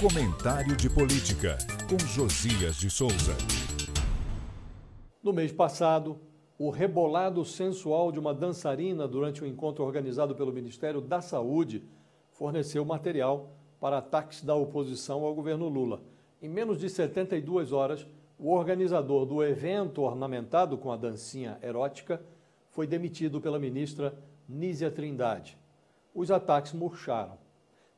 Comentário de Política, com Josias de Souza. No mês passado, o rebolado sensual de uma dançarina durante um encontro organizado pelo Ministério da Saúde forneceu material para ataques da oposição ao governo Lula. Em menos de 72 horas, o organizador do evento ornamentado com a dancinha erótica foi demitido pela ministra Nízia Trindade. Os ataques murcharam.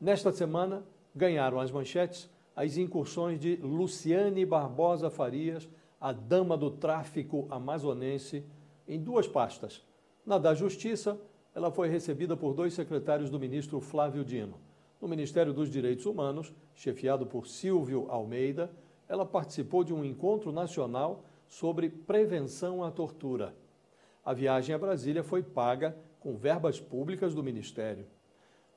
Nesta semana, ganharam as manchetes as incursões de Luciane Barbosa Farias, a dama do tráfico amazonense, em duas pastas. Na da Justiça, ela foi recebida por dois secretários do ministro Flávio Dino. No Ministério dos Direitos Humanos, chefiado por Silvio Almeida, ela participou de um encontro nacional sobre prevenção à tortura. A viagem a Brasília foi paga com verbas públicas do Ministério.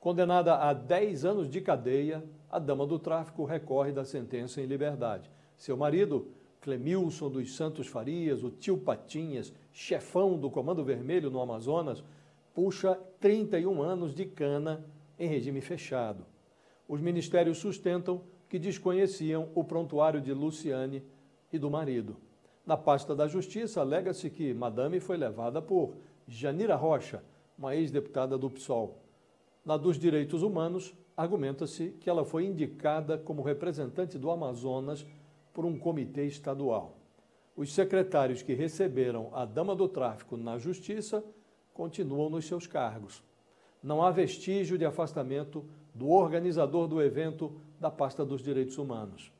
Condenada a 10 anos de cadeia, a dama do tráfico recorre da sentença em liberdade. Seu marido, Clemilson dos Santos Farias, o tio Patinhas, chefão do Comando Vermelho no Amazonas, puxa 31 anos de cana em regime fechado. Os ministérios sustentam que desconheciam o prontuário de Luciane e do marido. Na pasta da Justiça, alega-se que Madame foi levada por Janira Rocha, uma ex-deputada do PSOL. Na dos direitos humanos, argumenta-se que ela foi indicada como representante do Amazonas por um comitê estadual. Os secretários que receberam a dama do tráfico na justiça continuam nos seus cargos. Não há vestígio de afastamento do organizador do evento da pasta dos direitos humanos.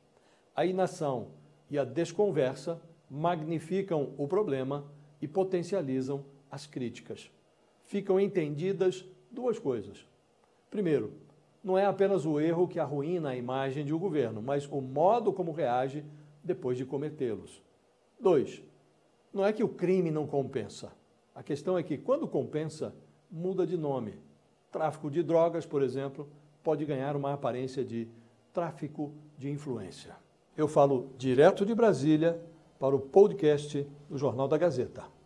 A inação e a desconversa magnificam o problema e potencializam as críticas. Ficam entendidas duas coisas. Primeiro, não é apenas o erro que arruína a imagem de um governo, mas o modo como reage depois de cometê-los. Dois, não é que o crime não compensa. A questão é que, quando compensa, muda de nome. Tráfico de drogas, por exemplo, pode ganhar uma aparência de tráfico de influência. Eu falo direto de Brasília para o podcast do Jornal da Gazeta.